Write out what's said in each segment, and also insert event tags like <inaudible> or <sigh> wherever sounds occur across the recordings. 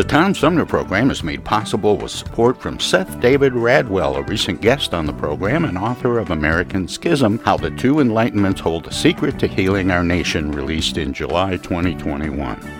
The Tom Sumner program is made possible with support from Seth David Radwell, a recent guest on the program and author of American Schism How the Two Enlightenments Hold a Secret to Healing Our Nation, released in July 2021.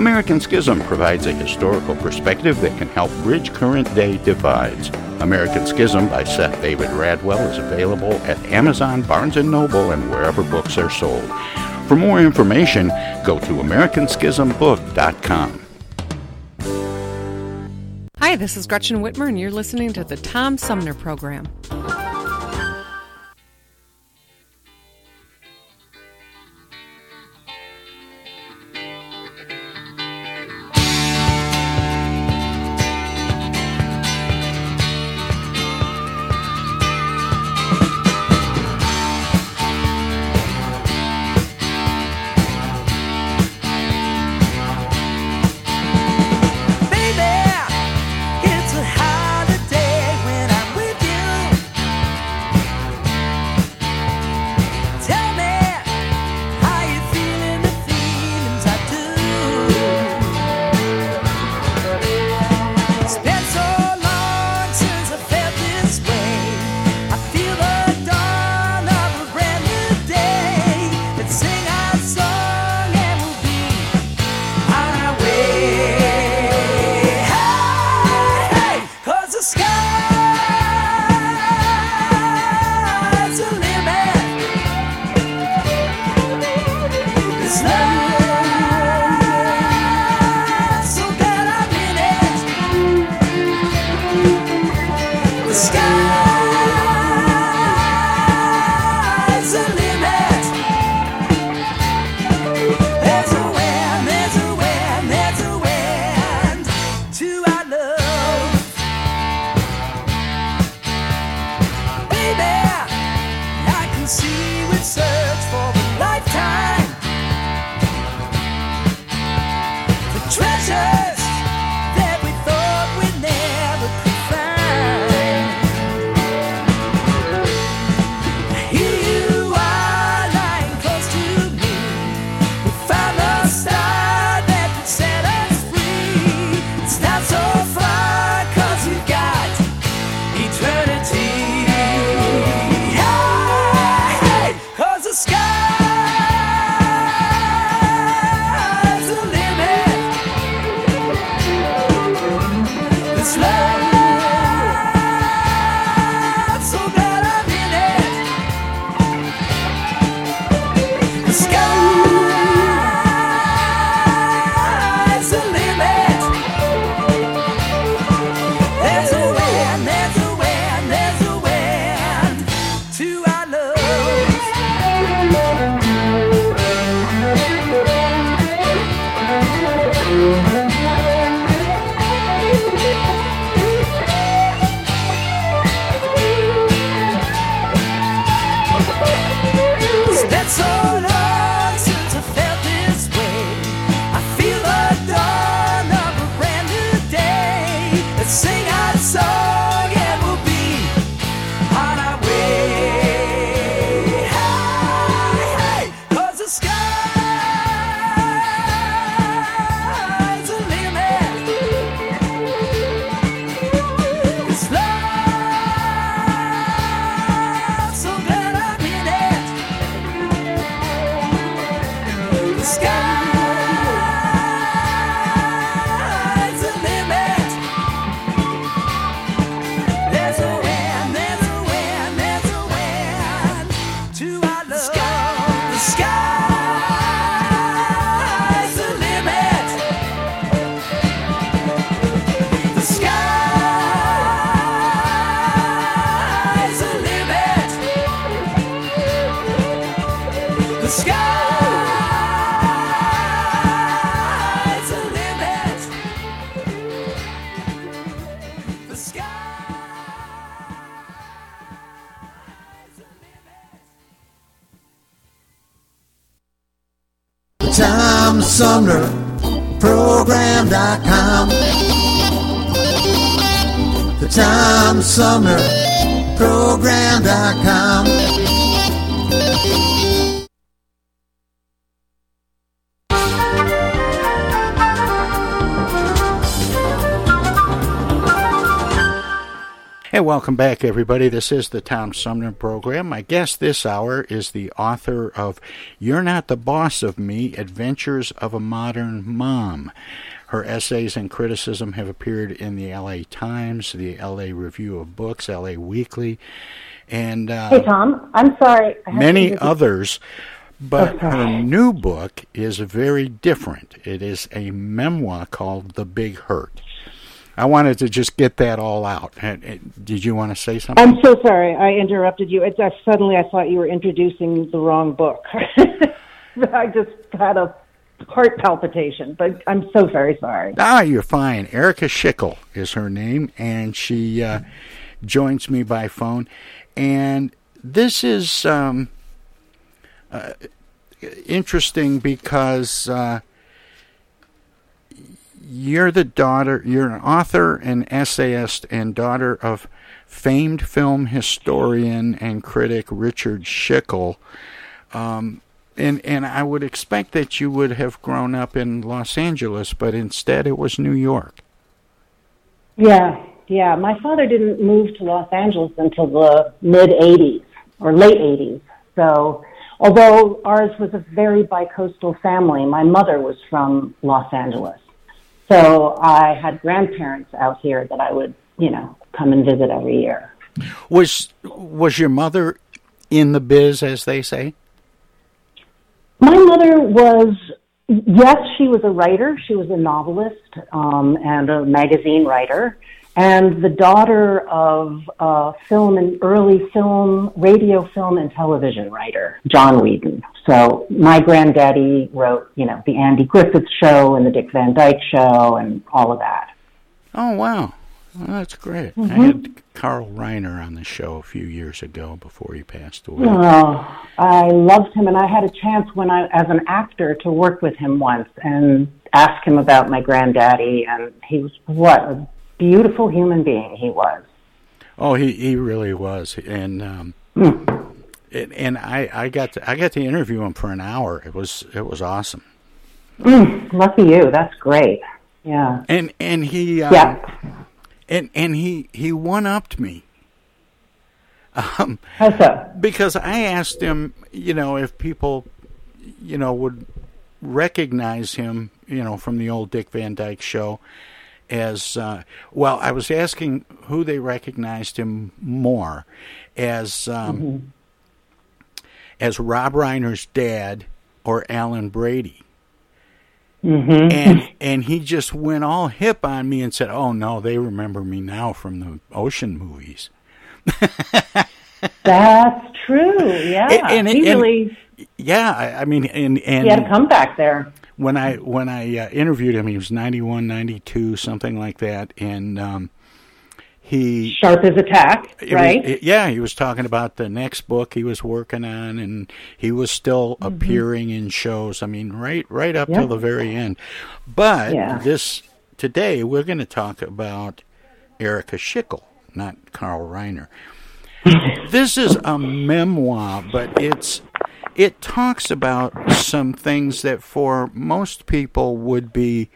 American Schism provides a historical perspective that can help bridge current day divides. American Schism by Seth David Radwell is available at Amazon, Barnes & Noble, and wherever books are sold. For more information, go to americanschismbook.com. Hi, this is Gretchen Whitmer, and you're listening to the Tom Sumner Program. Treasures Tom Sumner Program.com. Hey, welcome back, everybody. This is the Tom Sumner program. My guest this hour is the author of You're Not the Boss of Me Adventures of a Modern Mom. Her essays and criticism have appeared in the LA Times, the LA Review of Books, LA Weekly, and uh, Hey, Tom. I'm sorry. I many others. But Okay. her new book is very different. It is a memoir called The Big Hurt. I wanted to just get that all out. And Did you want to say something? I'm so sorry. I interrupted you. It's, I, suddenly I thought you were introducing the wrong book. <laughs> I just had a heart palpitation, but I'm so very sorry. Ah, you're fine. Erika Schickel is her name, and she uh, joins me by phone. And this is um, uh, interesting because uh, you're the daughter, you're an author, and essayist, and daughter of famed film historian and critic Richard Schickel. Um, and and I would expect that you would have grown up in Los Angeles, but instead it was New York. Yeah, yeah. My father didn't move to Los Angeles until the mid 80s or late 80s. So, although ours was a very bicoastal family, my mother was from Los Angeles. So I had grandparents out here that I would, you know, come and visit every year. Was was your mother in the biz, as they say? My mother was, yes, she was a writer. She was a novelist um, and a magazine writer, and the daughter of a film and early film, radio, film, and television writer, John Whedon. So my granddaddy wrote, you know, the Andy Griffith Show and the Dick Van Dyke Show and all of that. Oh wow, well, that's great. I Mhm. had Carl Reiner on the show a few years ago before he passed away. Oh, I loved him, and I had a chance when I, as an actor, to work with him once and ask him about my granddaddy, and he was what a beautiful human being he was. Oh, he he really was, and um, and, and I I got to, I got to interview him for an hour. It was it was awesome. Mm, lucky you. That's great. Yeah. And and he um, Yeah. And and he he one upped me. Um, How so? Because I asked him, you know, if people, you know, would recognize him, you know, from the old Dick Van Dyke show as uh, well. I was asking who they recognized him more as um, as Rob Reiner's dad or Alan Brady. Mm-hmm. And and he just went all hip on me and said, "Oh no, they remember me now from the ocean movies." <laughs> That's true. Yeah. And- and- he and- really Yeah, I, I mean, and and he had a comeback there. when I when I uh, interviewed him, he was 91, 92, something like that, and um, he Sharp as a tack, it was- right? it- yeah, he was talking about the next book he was working on, and he was still appearing in shows. I mean, right right up Mm-hmm. Till the very end. But Yeah. this today we're going to talk about Erika Schickel, not Carl Reiner. <laughs> this is a memoir, but it's it talks about some things that for most people would be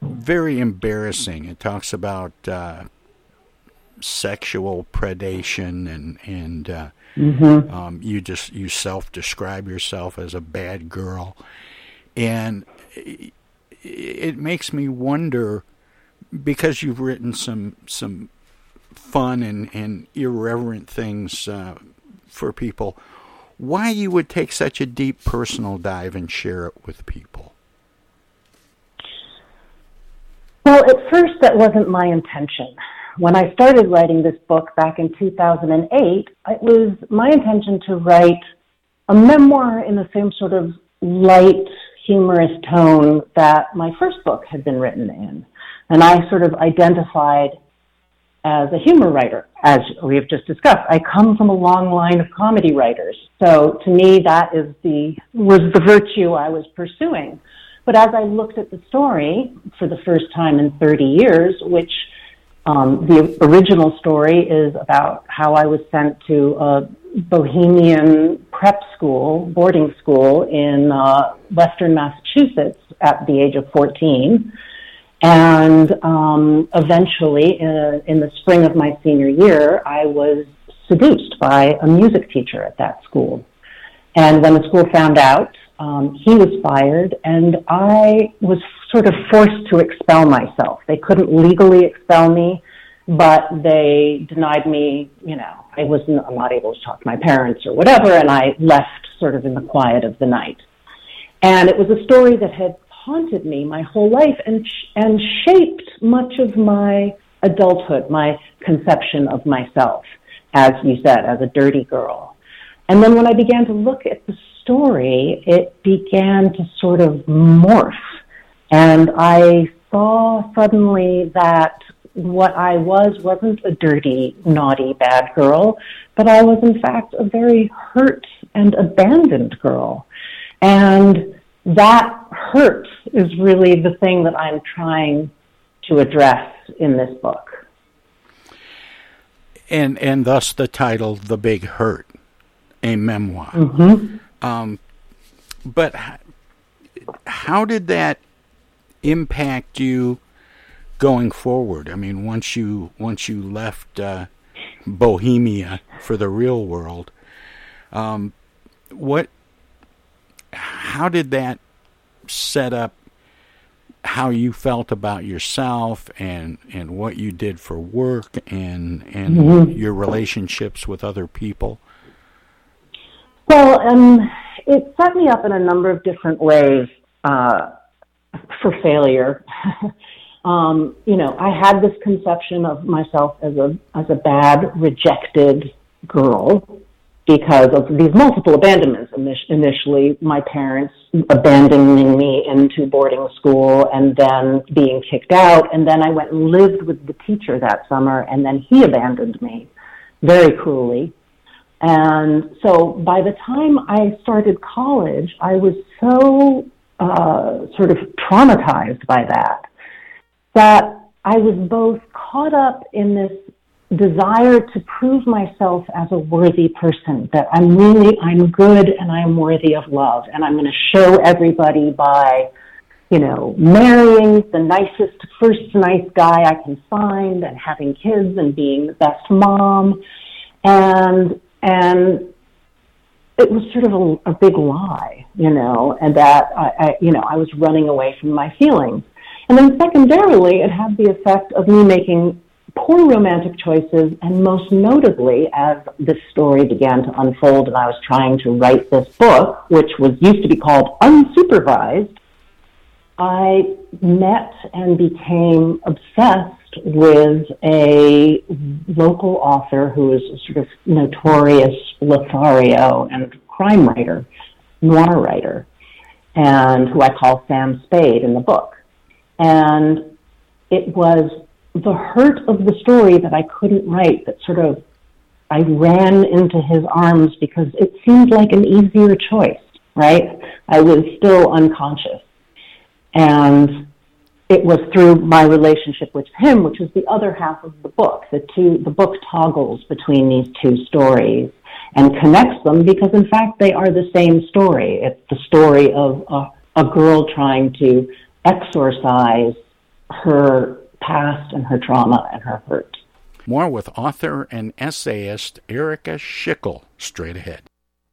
very embarrassing. It talks about uh, sexual predation and and uh, Mhm. um, you just you self describe yourself as a bad girl, and it, it makes me wonder because you've written some some fun and, and irreverent things uh, for people, why you would take such a deep personal dive and share it with people. Well, at first, that wasn't my intention. When I started writing this book back in 2008, it was my intention to write a memoir in the same sort of light, humorous tone that my first book had been written in. And I sort of identified as a humor writer. As we have just discussed, I come from a long line of comedy writers. So to me, that is the, was the virtue I was pursuing. But as I looked at the story for the first time in 30 years, which um, the original story is about how I was sent to a Bohemian prep school, boarding school in uh, Western Massachusetts at the age of 14. And um, eventually, in, in the spring of my senior year, I was seduced by a music teacher at that school. And when the school found out, um, he was fired, and I was sort of forced to expel myself. They couldn't legally expel me, but they denied me, you know, I was I'm not able to talk to my parents or whatever, and I left sort of in the quiet of the night. And it was a story that had haunted me my whole life and and shaped much of my adulthood, my conception of myself, as you said, as a dirty girl. And then when I began to look at the story, it began to sort of morph. And I saw suddenly that what I was wasn't a dirty, naughty, bad girl, but I was in fact a very hurt and abandoned girl. And that hurt is really the thing that I'm trying to address in this book. And and thus the title, "The Big Hurt," a memoir. Mm-hmm. Um, but how did that impact you going forward? I mean, once you once you left uh, Bohemia for the real world, um, what how did that set up how you felt about yourself and and what you did for work and and mm-hmm. your relationships with other people? Well, um, it set me up in a number of different ways uh, for failure. <laughs> um, you know, I had this conception of myself as a as a bad, rejected girl because of these multiple abandonments. Initially, my parents abandoning me into boarding school and then being kicked out. And then I went and lived with the teacher that summer, and then he abandoned me very cruelly. And so by the time I started college, I was so uh, sort of traumatized by that that I was both caught up in this desire to prove myself as a worthy person, that I'm really, I'm good and I'm worthy of love. And I'm going to show everybody by, you know, marrying the nicest, first nice guy I can find and having kids and being the best mom. And, and it was sort of a, a big lie, you know, and that I, I, you know, I was running away from my feelings. And then secondarily, it had the effect of me making poor romantic choices, and most notably, as this story began to unfold and I was trying to write this book, which was used to be called Unsupervised, I met and became obsessed with a local author who is a sort of notorious Lothario and crime writer, noir writer, and who I call Sam Spade in the book. And it was the hurt of the story that I couldn't write that sort of I ran into his arms because it seemed like an easier choice, right? I was still unconscious. And it was through my relationship with him, which is the other half of the book. The two, the book toggles between these two stories and connects them because in fact they are the same story. It's the story of a, a girl trying to exorcise her past and her trauma and her hurt. More with author and essayist Erika Schickel straight ahead.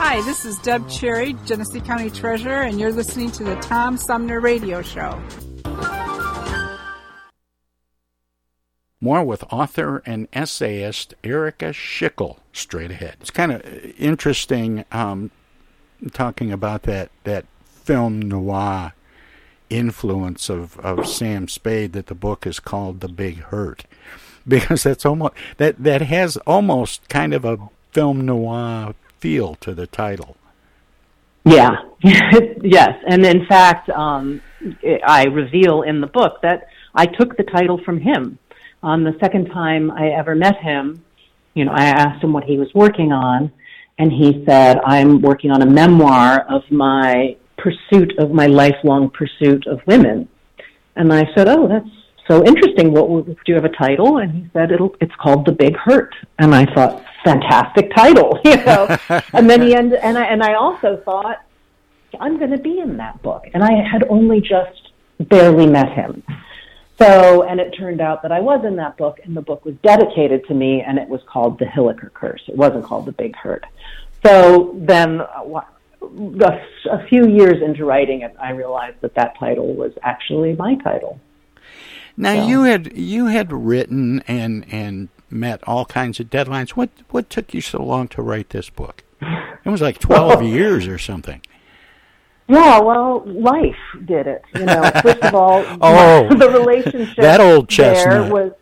Hi, this is Deb Cherry, Genesee County Treasurer, and you're listening to the Tom Sumner Radio Show. More with author and essayist Erika Schickel straight ahead. It's kind of interesting um, talking about that, that film noir influence of, of Sam Spade that the book is called The Big Hurt. <laughs> Because that's almost that that has almost kind of a film noir feel to the title. Yeah, <laughs> yes, and in fact, um, I reveal in the book that I took the title from him. On the second time I ever met him, you know, I asked him what he was working on, and he said, "I'm working on a memoir of my pursuit of my lifelong pursuit of women." And I said, "Oh, that's so interesting. What do you have a title?" And he said, "It'll it's called The Big Hurt." And I thought, fantastic title, <laughs> you know. <laughs> and then he ended, and I and I also thought, I'm going to be in that book, and I had only just barely met him. So, and it turned out that I was in that book, and the book was dedicated to me, and it was called The Hilliker Curse. It wasn't called The Big Hurt. So then, a, a few years into writing it, I realized that that title was actually my title. Now So- you had you had written and and met all kinds of deadlines. What what took you so long to write this book? It was like twelve years or something. Yeah, well, life did it. You know, <laughs> first of all, Oh, <laughs> the relationship that old there was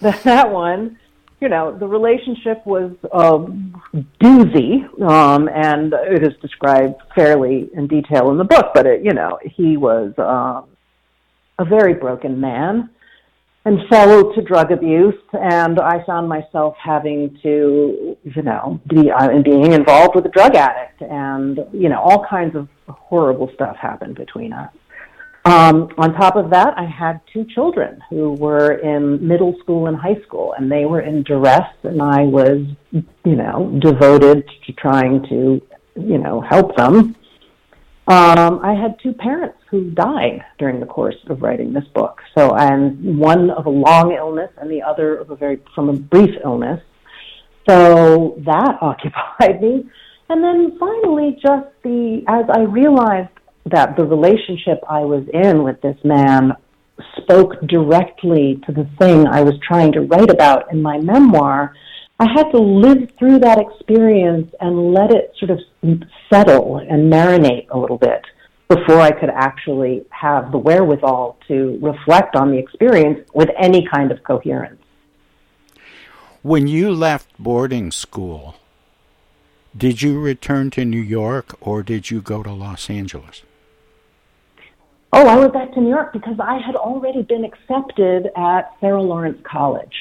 <laughs> that one. You know, the relationship was um, doozy, um, and it is described fairly in detail in the book. But it, you know, he was um, a very broken man and fell to drug abuse, and I found myself having to, you know, be uh, being involved with a drug addict, and you know, all kinds of horrible stuff happened between us. Um, on top of that, I had two children who were in middle school and high school, and they were in duress, and I was, you know, devoted to trying to, you know, help them. Um, I had two parents who died during the course of writing this book. So, and one of a long illness, and the other of a very from a brief illness. So that <laughs> occupied me. And then finally, just the as I realized that the relationship I was in with this man spoke directly to the thing I was trying to write about in my memoir, I had to live through that experience and let it sort of settle and marinate a little bit before I could actually have the wherewithal to reflect on the experience with any kind of coherence. When you left boarding school, did you return to New York or did you go to Los Angeles? Oh, I went back to New York because I had already been accepted at Sarah Lawrence College.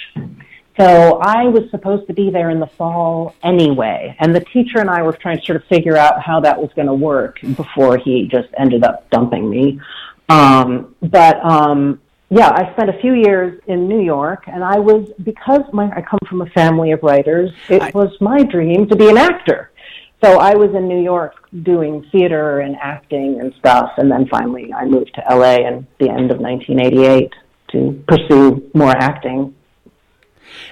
So I was supposed to be there in the fall anyway. And the teacher and I were trying to sort of figure out how that was going to work before he just ended up dumping me. Um, but um, yeah, I spent a few years in New York, and I was because my I come from a family of writers. It I- was my dream to be an actor. So I was in New York doing theater and acting and stuff, and then finally I moved to LA in the end of 1988 to pursue more acting.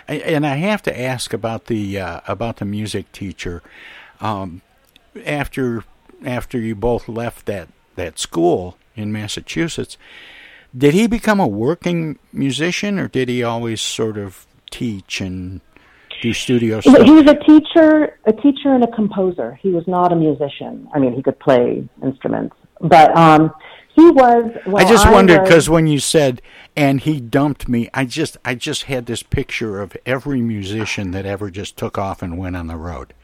And I have to ask about the uh, about the music teacher. Um, after after you both left that that school in Massachusetts, did he become a working musician, or did he always sort of teach and do studio He stuff? he was a teacher, a teacher and a composer. He was not a musician. I mean, he could play instruments, but um, he was. Well, I just wondered because when you said and he dumped me, I just I just had this picture of every musician that ever just took off and went on the road.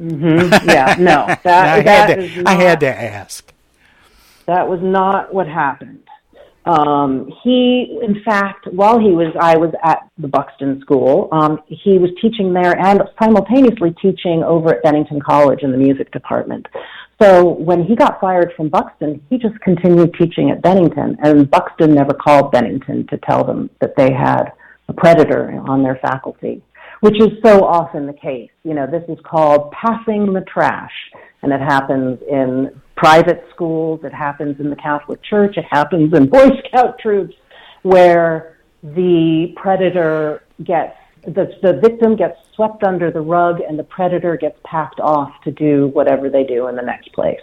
Mhm, yeah, no, <laughs> that, I that had to is I had to ask. That was not what happened. Um, he, in fact, while he was, I was at the Buxton School. Um, he was teaching there and simultaneously teaching over at Bennington College in the music department. So when he got fired from Buxton, he just continued teaching at Bennington, and Buxton never called Bennington to tell them that they had a predator on their faculty, which is so often the case. You know, this is called passing the trash, and it happens in private schools, it happens in the Catholic Church, it happens in Boy Scout troops, where the predator gets the, the victim gets swept under the rug and the predator gets packed off to do whatever they do in the next place.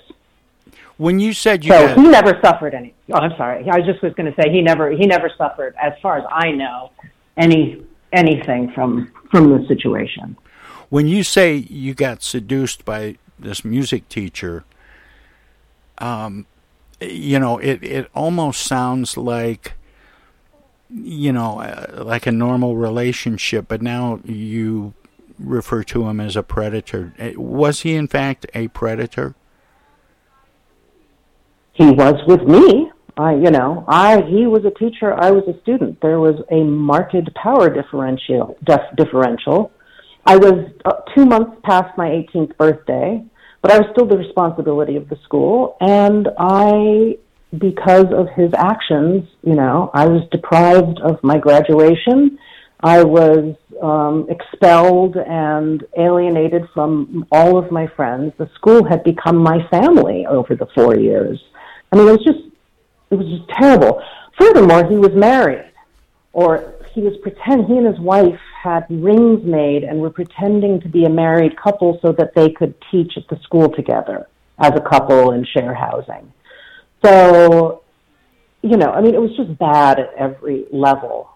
When you said you So had, he never suffered any. Oh, I'm sorry. I just was going to say he never he never suffered, as far as I know, any anything from from the situation. when you say you got seduced by this music teacher, um, you know, it it almost sounds like you know, uh, like a normal relationship, but now you refer to him as a predator. Uh, Was he in fact a predator? He was with me. I, you know, I he was a teacher. I was a student. There was a marked power differential. Dif- differential. I was uh, two months past my 18th birthday, but I was still the responsibility of the school, and I, because of his actions, you know, I was deprived of my graduation. I was um, expelled and alienated from all of my friends. The school had become my family over the four years. I mean, it was just, it was just terrible. Furthermore, he was married, or he was pretend. He and his wife had rings made and were pretending to be a married couple so that they could teach at the school together as a couple and share housing. So, you know, I mean, it was just bad at every level.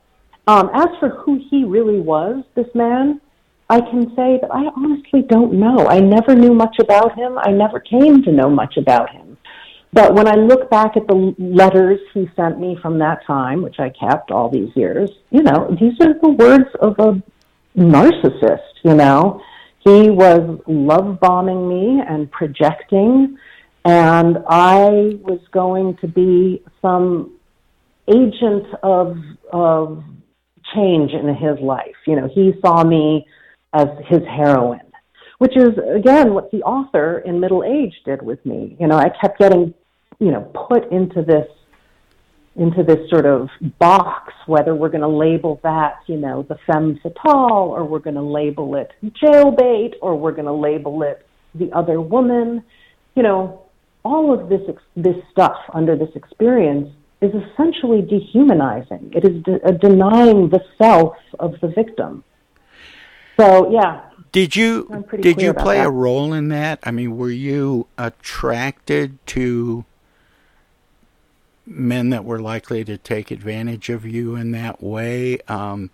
Um, as for who he really was, this man, I can say that I honestly don't know. I never knew much about him. I never came to know much about him. But when I look back at the letters he sent me from that time, which I kept all these years, you know, these are the words of a narcissist, you know. He was love bombing me and projecting, and I was going to be some agent of of change in his life. You know, he saw me as his heroine, which is again what the author in middle age did with me. You know, I kept getting, you know, put into this into this sort of box, whether we're going to label that, you know, the femme fatale, or we're going to label it jailbait, or we're going to label it the other woman. You know, all of this this stuff under this experience is essentially dehumanizing. It is de- denying the self of the victim. So yeah. Did you did you play that. a role in that? I mean, were you attracted to men that were likely to take advantage of you in that way? Um,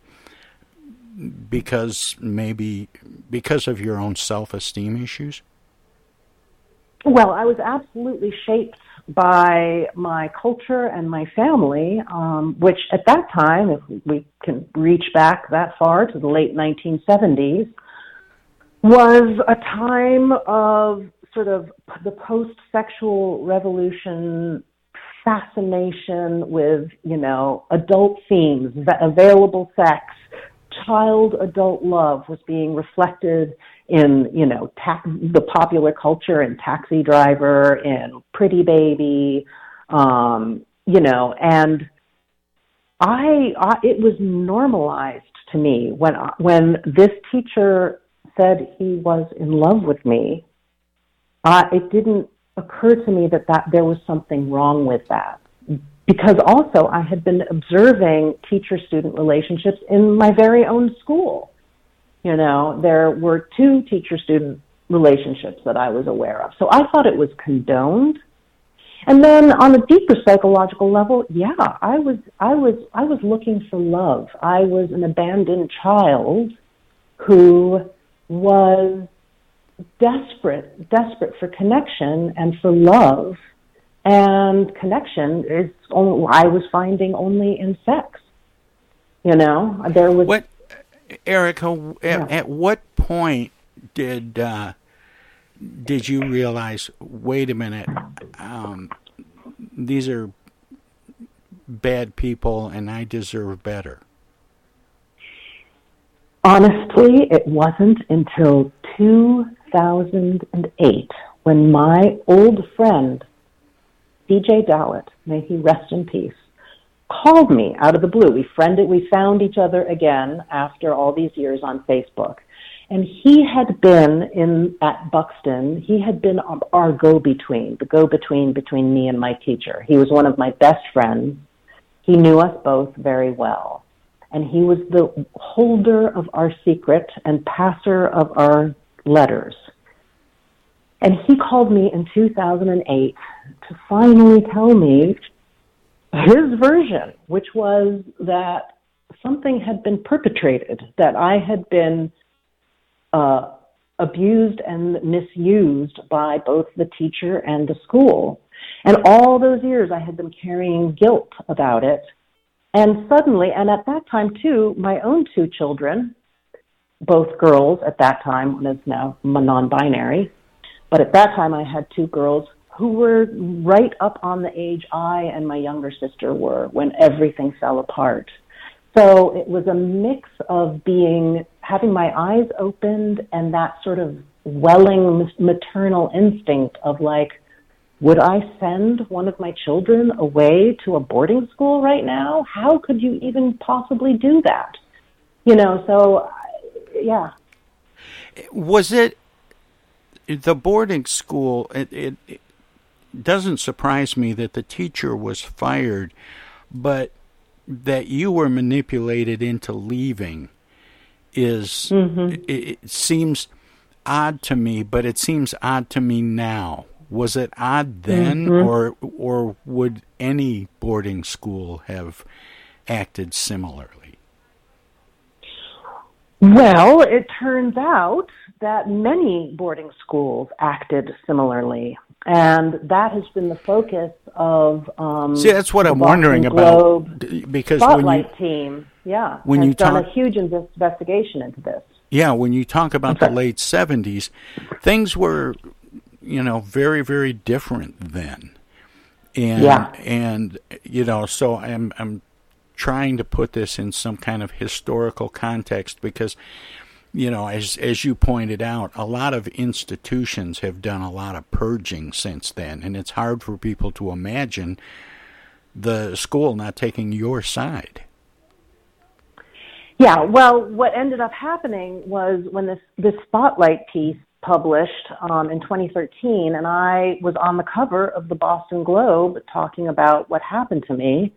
because maybe because of your own self-esteem issues? Well, I was absolutely shaped by my culture and my family, um, which at that time, if we can reach back that far to the late 1970s, was a time of sort of the post-sexual revolution fascination with, you know, adult themes, available sex, child adult love was being reflected in you know ta- the popular culture in Taxi Driver and Pretty Baby, um, you know, and I, I it was normalized to me when when this teacher said he was in love with me. Uh, it didn't occur to me that that there was something wrong with that because also I had been observing teacher student relationships in my very own school. You know, there were two teacher student relationships that I was aware of. So I thought it was condoned. And then on a deeper psychological level, yeah, I was I was I was looking for love. I was an abandoned child who was desperate, desperate for connection and for love. And connection is only, I was finding only in sex. You know, there was what Erika, at, at what point did uh, did you realize? Wait a minute, um, these are bad people, and I deserve better. Honestly, it wasn't until 2008 when my old friend, DJ Dowlett, may he rest in peace, called me out of the blue. We friended, we found each other again after all these years on Facebook. And he had been in at Buxton. He had been our go-between, the go-between between me and my teacher. He was one of my best friends. He knew us both very well, and he was the holder of our secret and passer of our letters. And he called me in 2008 to finally tell me his version, which was that something had been perpetrated, that I had been uh, abused and misused by both the teacher and the school. And all those years I had been carrying guilt about it. And suddenly, and at that time too, my own two children, both girls at that time, one is now non binary, but at that time I had two girls who were right up on the age I and my younger sister were when everything fell apart. So it was a mix of being, having my eyes opened and that sort of welling maternal instinct of like, would I send one of my children away to a boarding school right now? How could you even possibly do that? You know, so yeah. Was it the boarding school? It, it, doesn't surprise me that the teacher was fired, but that you were manipulated into leaving is mm-hmm. it, it, seems odd to me, but it seems odd to me now. Was it odd then, mm-hmm. or or would any boarding school have acted similarly? Well, it turns out that many boarding schools acted similarly. And that has been the focus of um, See, that's what the I'm wondering Globe about because when Spotlight you team. Yeah, when you done talk- a huge investigation into this. Yeah, when you talk about the late 70s, things were, you know, very, very different then. And, Yeah. and, you know, so I'm, I'm trying to put this in some kind of historical context because, you know, as, as you pointed out, a lot of institutions have done a lot of purging since then. And it's hard for people to imagine the school not taking your side. Yeah, well, what ended up happening was when this this spotlight piece published um, in 2013, and I was on the cover of the Boston Globe talking about what happened to me,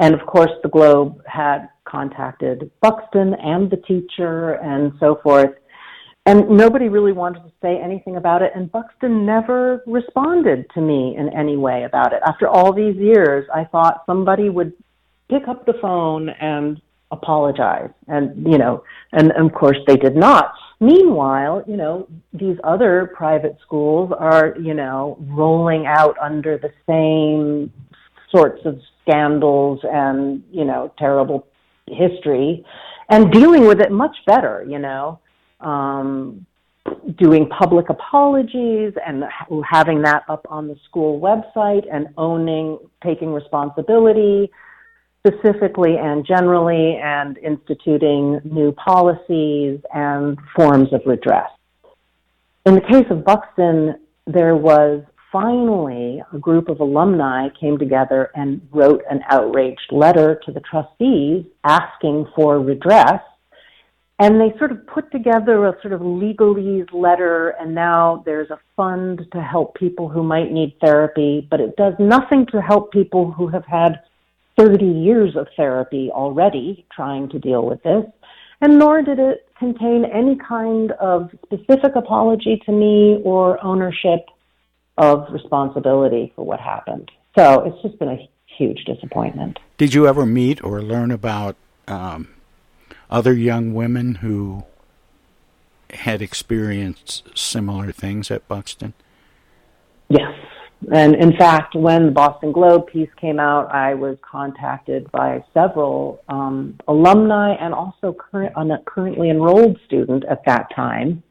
and of course the Globe had contacted Buxton and the teacher and so forth, and nobody really wanted to say anything about it, and Buxton never responded to me in any way about it. After all these years, I thought somebody would pick up the phone and apologize. And you know and, and of course they did not. Meanwhile you know these other private schools are you know rolling out under the same sorts of scandals and you know terrible history and dealing with it much better you know um doing public apologies and having that up on the school website and owning taking responsibility specifically and generally and instituting new policies and forms of redress. In the case of Buxton, there was finally a group of alumni came together and wrote an outraged letter to the trustees asking for redress. And they sort of put together a sort of legalese letter, and now there's a fund to help people who might need therapy, but it does nothing to help people who have had 30 years of therapy already trying to deal with this, and nor did it contain any kind of specific apology to me or ownership of responsibility for what happened. So it's just been a huge disappointment. Did you ever meet or learn about um, other young women who had experienced similar things at Buxton? Yes. And in fact, when the Boston Globe piece came out, I was contacted by several um, alumni and also current, a currently enrolled student at that time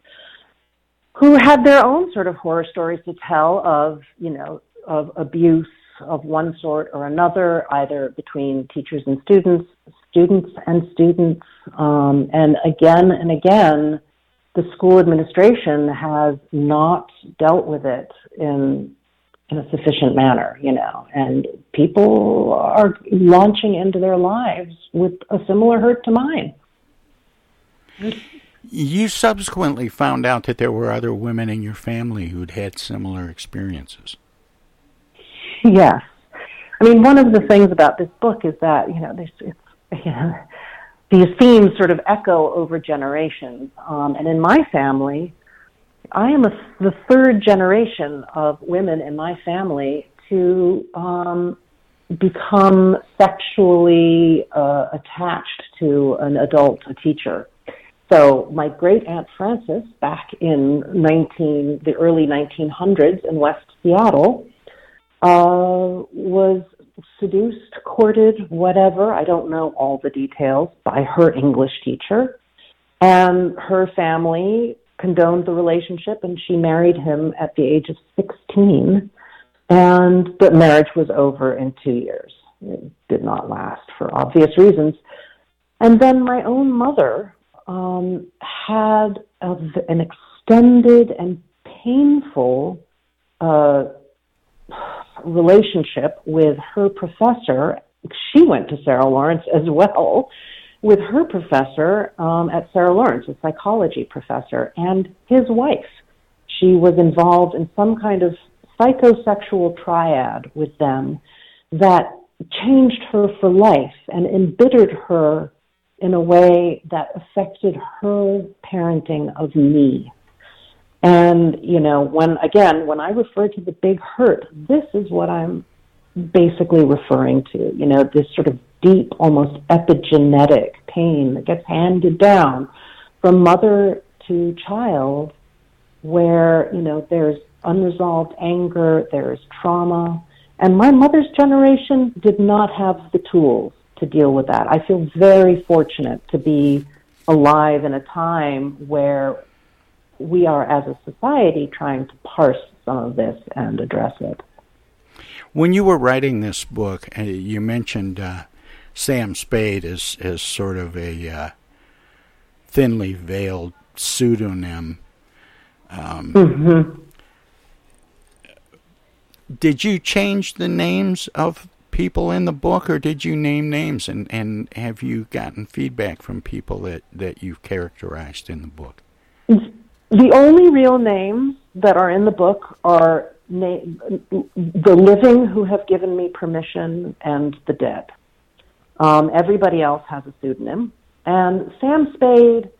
who had their own sort of horror stories to tell of, you know, of abuse of one sort or another, either between teachers and students, students and students. Um, and again and again, the school administration has not dealt with it in in a sufficient manner, you know, and people are launching into their lives with a similar hurt to mine. You subsequently found out that there were other women in your family who'd had similar experiences. Yes. I mean, one of the things about this book is that, you know, there's, it's, you know, these themes sort of echo over generations. Um, and in my family, I am a, the third generation of women in my family to um, become sexually uh, attached to an adult, a teacher. So my great aunt Frances, back in 19, the early 1900s in West Seattle, uh, was seduced, courted, whatever. I don't know all the details by her English teacher. And her family condoned the relationship and she married him at the age of 16 and the marriage was over in two years it did not last for obvious reasons and then my own mother um, had a, an extended and painful uh, relationship with her professor she went to sarah lawrence as well with her professor um, at Sarah Lawrence, a psychology professor, and his wife. She was involved in some kind of psychosexual triad with them that changed her for life and embittered her in a way that affected her parenting of me. And, you know, when, again, when I refer to the big hurt, this is what I'm basically referring to, you know, this sort of deep, almost epigenetic pain that gets handed down from mother to child where, you know, there's unresolved anger, there's trauma. And my mother's generation did not have the tools to deal with that. I feel very fortunate to be alive in a time where we are, as a society, trying to parse some of this and address it. When you were writing this book, uh, you mentioned uh, Sam Spade as as sort of a uh, thinly veiled pseudonym. Um, mm-hmm. Did you change the names of people in the book, or did you name names? And, and have you gotten feedback from people that, that you've characterized in the book? The only real names that are in the book are na- the living who have given me permission and the dead. Um, everybody else has a pseudonym. And Sam Spade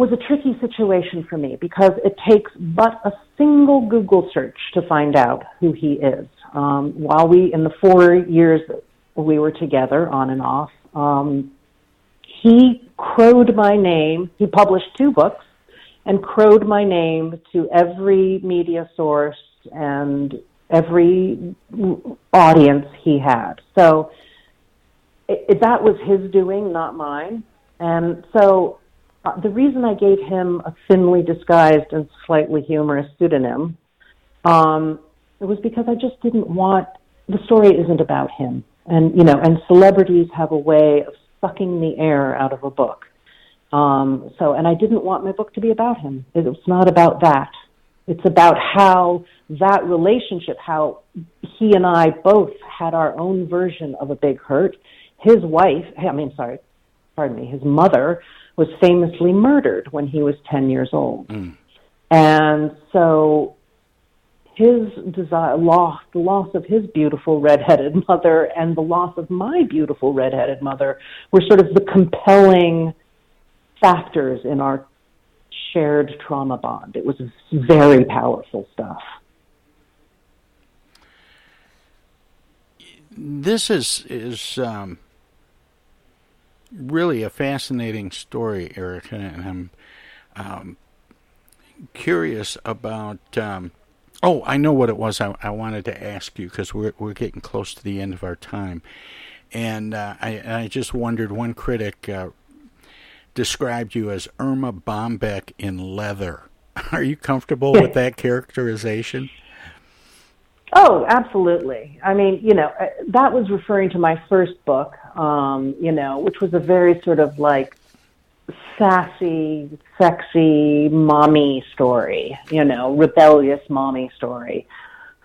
was a tricky situation for me because it takes but a single Google search to find out who he is. Um, while we, in the four years we were together on and off, um, he crowed my name. He published two books and crowed my name to every media source and every audience he had. So it, it, that was his doing, not mine. And so uh, the reason I gave him a thinly disguised and slightly humorous pseudonym um, it was because I just didn't want the story isn't about him, and you know, and celebrities have a way of sucking the air out of a book. Um, so, and I didn't want my book to be about him. It's not about that. It's about how that relationship, how he and I both had our own version of a big hurt. His wife, I mean, sorry, pardon me, his mother was famously murdered when he was 10 years old. Mm. And so his desire, loss, the loss of his beautiful redheaded <laughs> mother and the loss of my beautiful redheaded mother were sort of the compelling factors in our shared trauma bond. It was very powerful stuff. This is is um, really a fascinating story, Erika, and I'm um, curious about. Um, oh, I know what it was. I, I wanted to ask you because we're we're getting close to the end of our time, and uh, I I just wondered. One critic uh, described you as Erma Bombeck in leather. <laughs> Are you comfortable with that characterization? Oh, absolutely. I mean, you know, uh, that was referring to my first book, um, you know, which was a very sort of like sassy, sexy mommy story, you know, rebellious mommy story.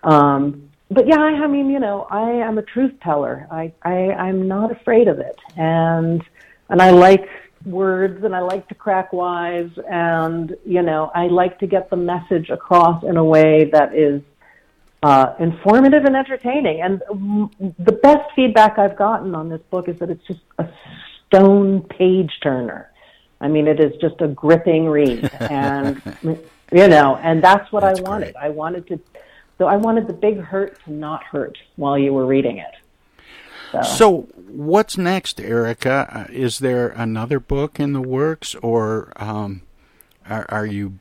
Um, but yeah, I, I mean, you know, I am a truth teller. I, I, I'm not afraid of it. And, and I like words and I like to crack wise and, you know, I like to get the message across in a way that is uh, informative and entertaining. And the best feedback I've gotten on this book is that it's just a stone page turner. I mean, it is just a gripping read, <laughs> and you know, and that's what that's I wanted. Great. I wanted to, so I wanted the big hurt to not hurt while you were reading it. So, so what's next, Erika? Uh, is there another book in the works, or um, are, are you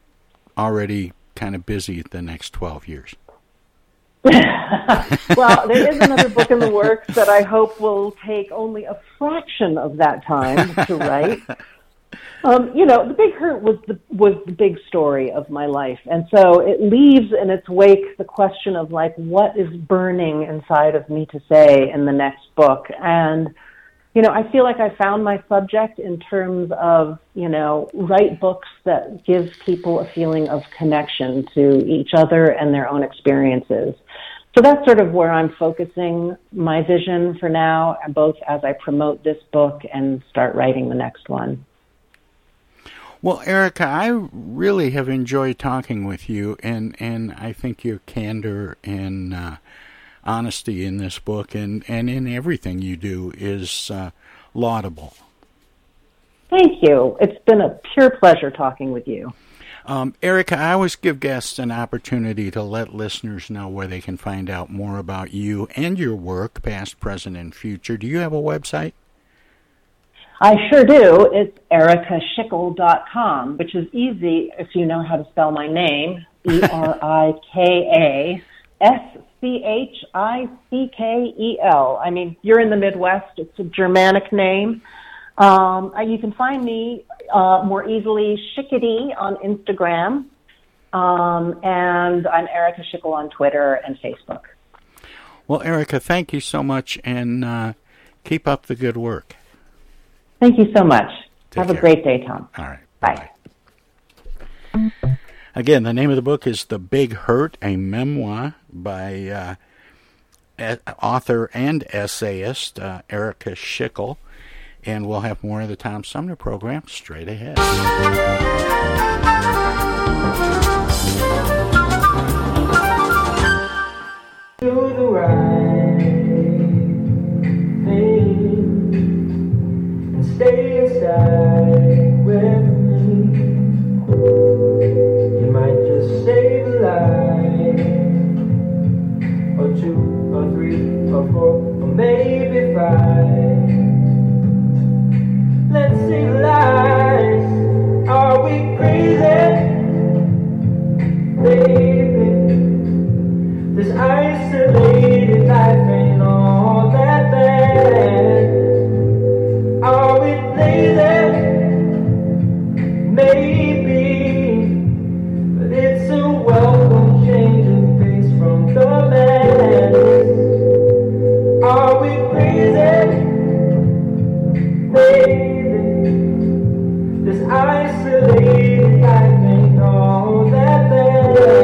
already kind of busy the next twelve years? <laughs> well, there is another book in the works that I hope will take only a fraction of that time to write. <laughs> Um, you know, the Big Hurt was the was the big story of my life, and so it leaves in its wake the question of like, what is burning inside of me to say in the next book, and you know, I feel like I found my subject in terms of, you know, write books that give people a feeling of connection to each other and their own experiences. So that's sort of where I'm focusing my vision for now, both as I promote this book and start writing the next one. Well, Erika, I really have enjoyed talking with you, and, and I think your candor and uh, honesty in this book and, and in everything you do is uh, laudable. Thank you. It's been a pure pleasure talking with you. Um, Erika, I always give guests an opportunity to let listeners know where they can find out more about you and your work, past, present, and future. Do you have a website? I sure do. It's erikaschickel.com, which is easy if you know how to spell my name. <laughs> E R I K A S C H I C K E L. I mean, you're in the Midwest. It's a Germanic name. Um, uh, you can find me uh, more easily Shickety on Instagram, um, and I'm Erika Schickel on Twitter and Facebook. Well, Erika, thank you so much, and uh, keep up the good work. Thank you so much. Take Have a great day, Tom. All right. Bye. Again, the name of the book is The Big Hurt, a memoir by uh, author and essayist uh, Erika Schickel. And we'll have more of the Tom Sumner program straight ahead. do the right thing and stay inside with me. You might just save a life, or two, or three, or four, or maybe this isolated life ain't all that bad.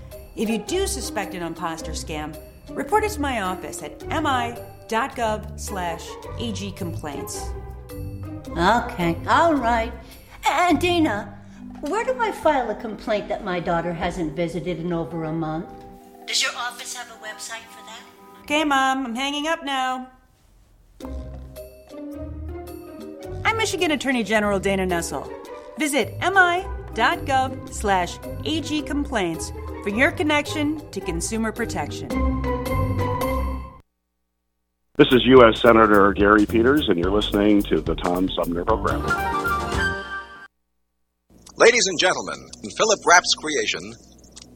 If you do suspect an imposter scam, report it to my office at mi.gov slash agcomplaints. Okay, all right. And Dana, where do I file a complaint that my daughter hasn't visited in over a month? Does your office have a website for that? Okay, Mom, I'm hanging up now. I'm Michigan Attorney General Dana Nessel. Visit mi.gov slash agcomplaints for your connection to consumer protection. This is U.S. Senator Gary Peters, and you're listening to the Tom Sumner Program. Ladies and gentlemen, in Philip Rapp's creation,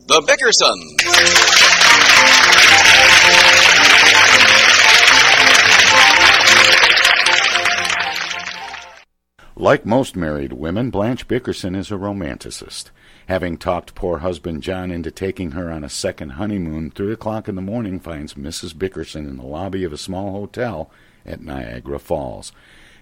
The Bickersons. Like most married women, Blanche Bickerson is a romanticist. Having talked poor husband John into taking her on a second honeymoon, three o'clock in the morning finds Mrs. Bickerson in the lobby of a small hotel at Niagara Falls.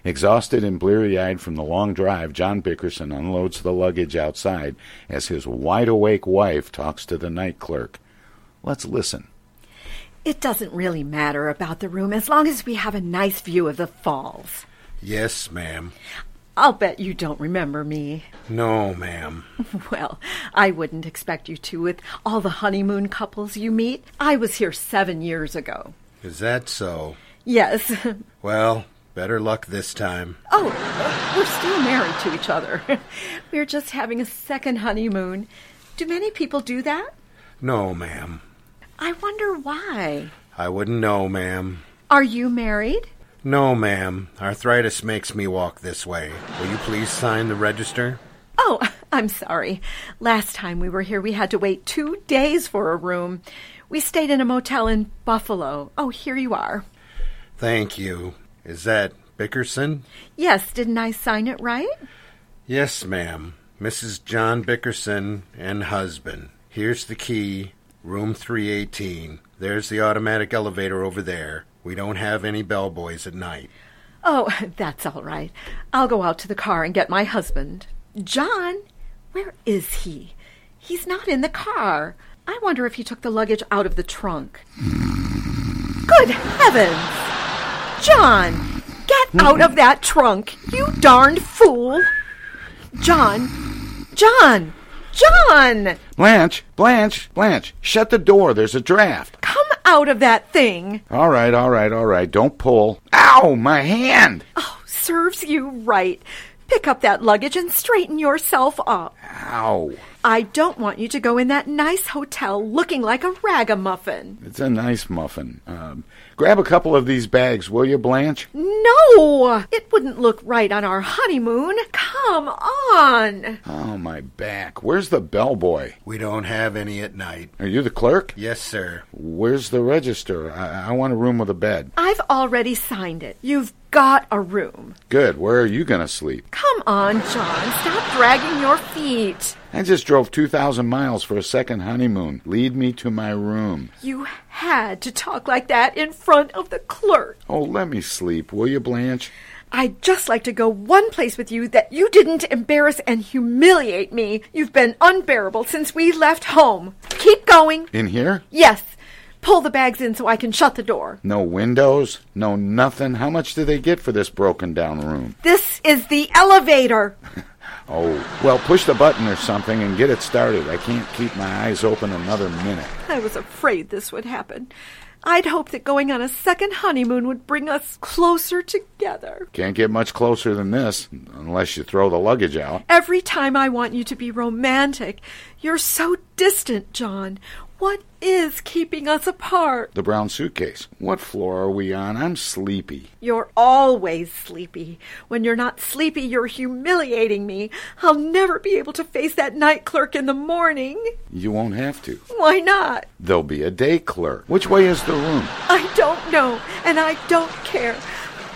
Exhausted and bleary eyed from the long drive, John Bickerson unloads the luggage outside as his wide awake wife talks to the night clerk. Let's listen. It doesn't really matter about the room as long as we have a nice view of the falls. Yes, ma'am. I'll bet you don't remember me. No, ma'am. <laughs> Well, I wouldn't expect you to with all the honeymoon couples you meet. I was here seven years ago. Is that so? Yes. <laughs> Well, better luck this time. Oh, we're still married to each other. <laughs> We're just having a second honeymoon. Do many people do that? No, ma'am. I wonder why. I wouldn't know, ma'am. Are you married? No, ma'am. Arthritis makes me walk this way. Will you please sign the register? Oh, <laughs> I'm sorry. Last time we were here, we had to wait two days for a room. We stayed in a motel in Buffalo. Oh, here you are. Thank you. Is that Bickerson? Yes, didn't I sign it right? Yes, ma'am. Mrs. John Bickerson and husband. Here's the key. Room 318. There's the automatic elevator over there. We don't have any bellboys at night. Oh, <laughs> that's all right. I'll go out to the car and get my husband. John, where is he? He's not in the car. I wonder if he took the luggage out of the trunk. Good heavens! John, get out of that trunk, you darned fool! John, John, John! Blanche, Blanche, Blanche, shut the door. There's a draft. Come out of that thing! All right, all right, all right. Don't pull. Ow, my hand! Oh, serves you right. Pick up that luggage and straighten yourself up. Ow. I don't want you to go in that nice hotel looking like a ragamuffin. It's a nice muffin. Um, grab a couple of these bags, will you, Blanche? No! It wouldn't look right on our honeymoon. Come on! Oh, my back. Where's the bellboy? We don't have any at night. Are you the clerk? Yes, sir. Where's the register? I, I want a room with a bed. I've already signed it. You've got a room. Good. Where are you going to sleep? Come on, John. Stop dragging your feet. I just drove 2,000 miles for a second honeymoon. Lead me to my room. You had to talk like that in front of the clerk. Oh, let me sleep, will you, Blanche? I'd just like to go one place with you that you didn't embarrass and humiliate me. You've been unbearable since we left home. Keep going. In here? Yes. Pull the bags in so I can shut the door. No windows? No nothing? How much do they get for this broken down room? This is the elevator. <laughs> Oh, well, push the button or something and get it started. I can't keep my eyes open another minute. I was afraid this would happen. I'd hoped that going on a second honeymoon would bring us closer together. Can't get much closer than this, unless you throw the luggage out. Every time I want you to be romantic, you're so distant, John. What is keeping us apart? The brown suitcase. What floor are we on? I'm sleepy. You're always sleepy. When you're not sleepy, you're humiliating me. I'll never be able to face that night clerk in the morning. You won't have to. Why not? There'll be a day clerk. Which way is the room? I don't know, and I don't care.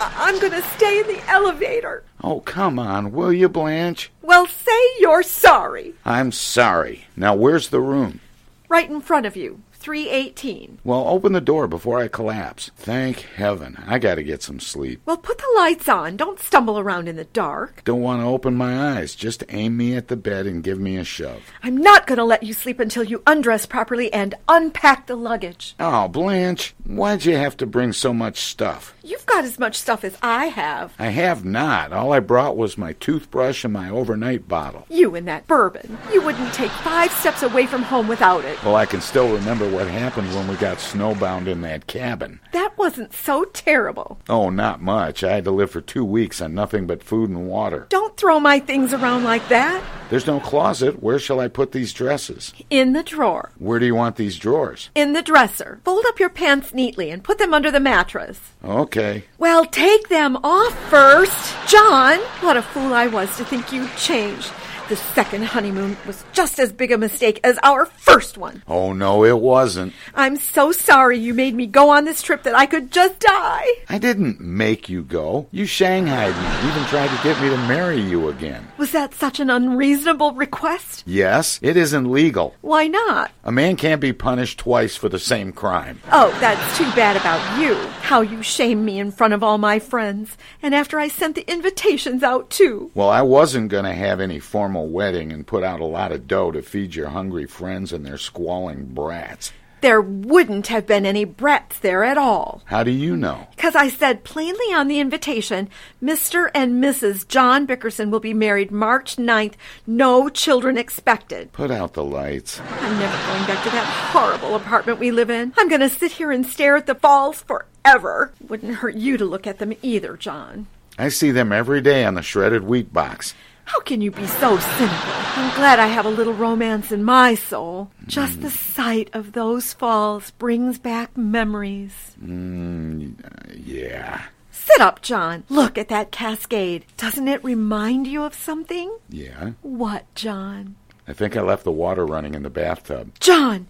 I'm going to stay in the elevator. Oh, come on, will you, Blanche? Well, say you're sorry. I'm sorry. Now, where's the room? Right in front of you. 318. Well, open the door before I collapse. Thank heaven. I gotta get some sleep. Well, put the lights on. Don't stumble around in the dark. Don't want to open my eyes. Just aim me at the bed and give me a shove. I'm not going to let you sleep until you undress properly and unpack the luggage. Oh, Blanche, why'd you have to bring so much stuff? You've got as much stuff as I have. I have not. All I brought was my toothbrush and my overnight bottle. You and that bourbon. You wouldn't take five steps away from home without it. Well, I can still remember what happened when we got snowbound in that cabin. That wasn't so terrible. Oh, not much. I had to live for two weeks on nothing but food and water. Don't throw my things around like that. There's no closet. Where shall I put these dresses? In the drawer. Where do you want these drawers? In the dresser. Fold up your pants neatly and put them under the mattress. Okay. Well, take them off first. John, what a fool I was to think you'd changed. The second honeymoon was just as big a mistake as our first one. Oh, no, it wasn't. I'm so sorry you made me go on this trip that I could just die. I didn't make you go. You shanghaied me, even tried to get me to marry you again. Was that such an unreasonable request? Yes, it isn't legal. Why not? A man can't be punished twice for the same crime. Oh, that's too bad about you. How you shame me in front of all my friends. And after I sent the invitations out, too. Well, I wasn't going to have any formal wedding and put out a lot of dough to feed your hungry friends and their squalling brats. There wouldn't have been any brats there at all. How do you know? Because I said plainly on the invitation, Mr. and Mrs. John Bickerson will be married March 9th, no children expected. Put out the lights. I'm never going back to that horrible apartment we live in. I'm going to sit here and stare at the falls forever. Wouldn't hurt you to look at them either, John. I see them every day on the shredded wheat box. How can you be so cynical? I'm glad I have a little romance in my soul. Just the sight of those falls brings back memories. Mm, yeah. Sit up, John. Look at that cascade. Doesn't it remind you of something? Yeah. What, John? I think I left the water running in the bathtub. John,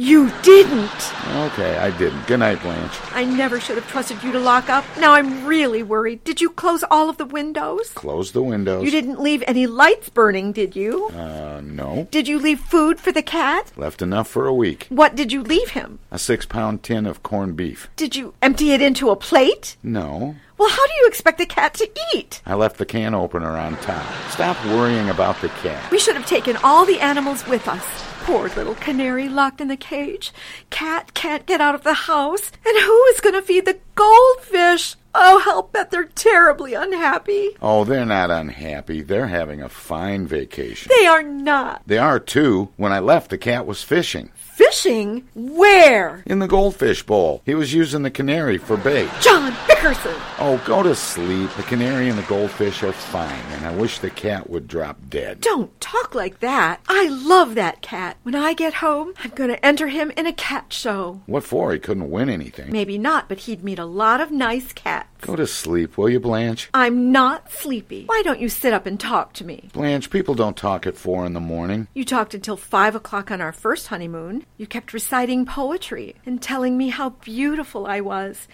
you didn't. Okay, I didn't. Good night, Blanche. I never should have trusted you to lock up. Now I'm really worried. Did you close all of the windows? Close the windows. You didn't leave any lights burning, did you? Uh, no. Did you leave food for the cat? Left enough for a week. What did you leave him? A six pound tin of corned beef. Did you empty it into a plate? No. Well, how do you expect the cat to eat? I left the can opener on top. Stop worrying about the cat. We should have taken all the animals with us. Poor little canary locked in the cage. Cat can't get out of the house. And who is going to feed the goldfish? Oh, I'll bet they're terribly unhappy. Oh, they're not unhappy. They're having a fine vacation. They are not. They are too. When I left, the cat was fishing. Fishing? Where? In the goldfish bowl. He was using the canary for bait. John Bickerson! Oh, go to sleep. The canary and the goldfish are fine, and I wish the cat would drop dead. Don't talk like that. I love that cat. When I get home, I'm going to enter him in a cat show. What for? He couldn't win anything. Maybe not, but he'd meet a lot of nice cats. Go to sleep, will you, Blanche? I'm not sleepy. Why don't you sit up and talk to me? Blanche, people don't talk at four in the morning. You talked until five o'clock on our first honeymoon. You kept reciting poetry and telling me how beautiful I was.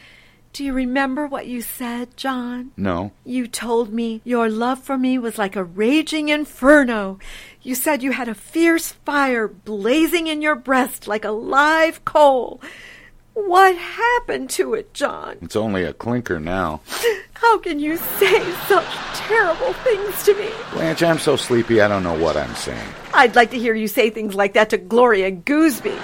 Do you remember what you said, John? No. You told me your love for me was like a raging inferno. You said you had a fierce fire blazing in your breast like a live coal. What happened to it, John? It's only a clinker now. <laughs> How can you say such terrible things to me? Blanche, I'm so sleepy I don't know what I'm saying. I'd like to hear you say things like that to Gloria Gooseby.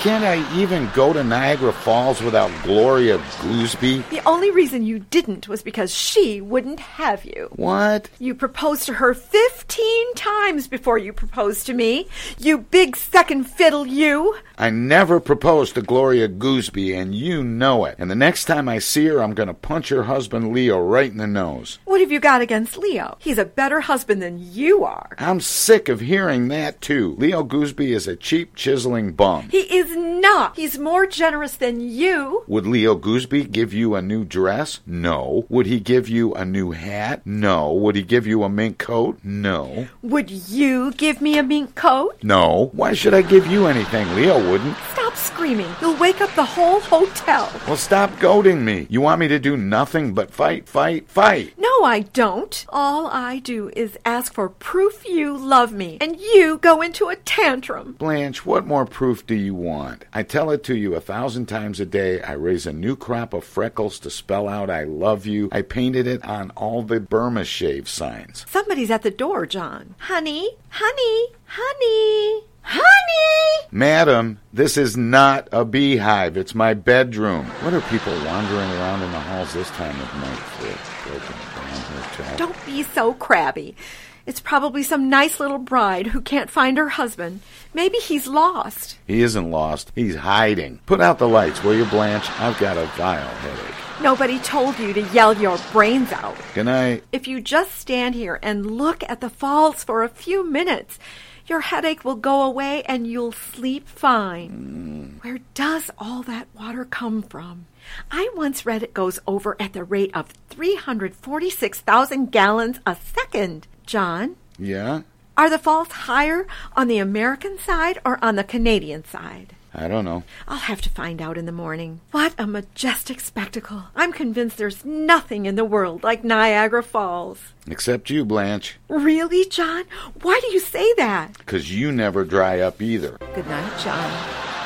can't I even go to Niagara Falls without Gloria Gooseby? The only reason you didn't was because she wouldn't have you. What? You proposed to her 15 times before you proposed to me. You big second fiddle, you. I never proposed to Gloria Gooseby, and you know it. And the next time I see her, I'm going to punch her husband Leo right in the nose. What have you got against Leo? He's a better husband than you are. I'm sick of hearing that, too. Leo Gooseby is a cheap, chiseling bum. He is not. He's more generous than you. Would Leo Gooseby give you a new dress? No. Would he give you a new hat? No. Would he give you a mink coat? No. Would you give me a mink coat? No. Why should I give you anything? Leo wouldn't. Stop screaming. You'll wake up the whole hotel. Well, stop goading me. You want me to do nothing but fight, fight, fight. No, I don't. All I do is ask for proof you love me, and you go into a tantrum. Blanche, what more proof do you want? I tell it to you a thousand times a day. I raise a new crop of freckles to spell out I love you. I painted it on all the Burma shave signs. Somebody's at the door, John. Honey, honey, honey, honey. Madam, this is not a beehive. It's my bedroom. What are people wandering around in the halls this time of night for? Broken down hotel. Don't be so crabby. It's probably some nice little bride who can't find her husband. Maybe he's lost. He isn't lost. He's hiding. Put out the lights, will you, Blanche? I've got a vile headache. Nobody told you to yell your brains out. Good night. If you just stand here and look at the falls for a few minutes, your headache will go away and you'll sleep fine. Where does all that water come from? I once read it goes over at the rate of 346,000 gallons a second. John, Yeah? are the falls higher on the American side or on the Canadian side? I don't know. I'll have to find out in the morning. What a majestic spectacle. I'm convinced there's nothing in the world like Niagara Falls. Except you, Blanche. Really, John? Why do you say that? Because you never dry up either. Good night, John.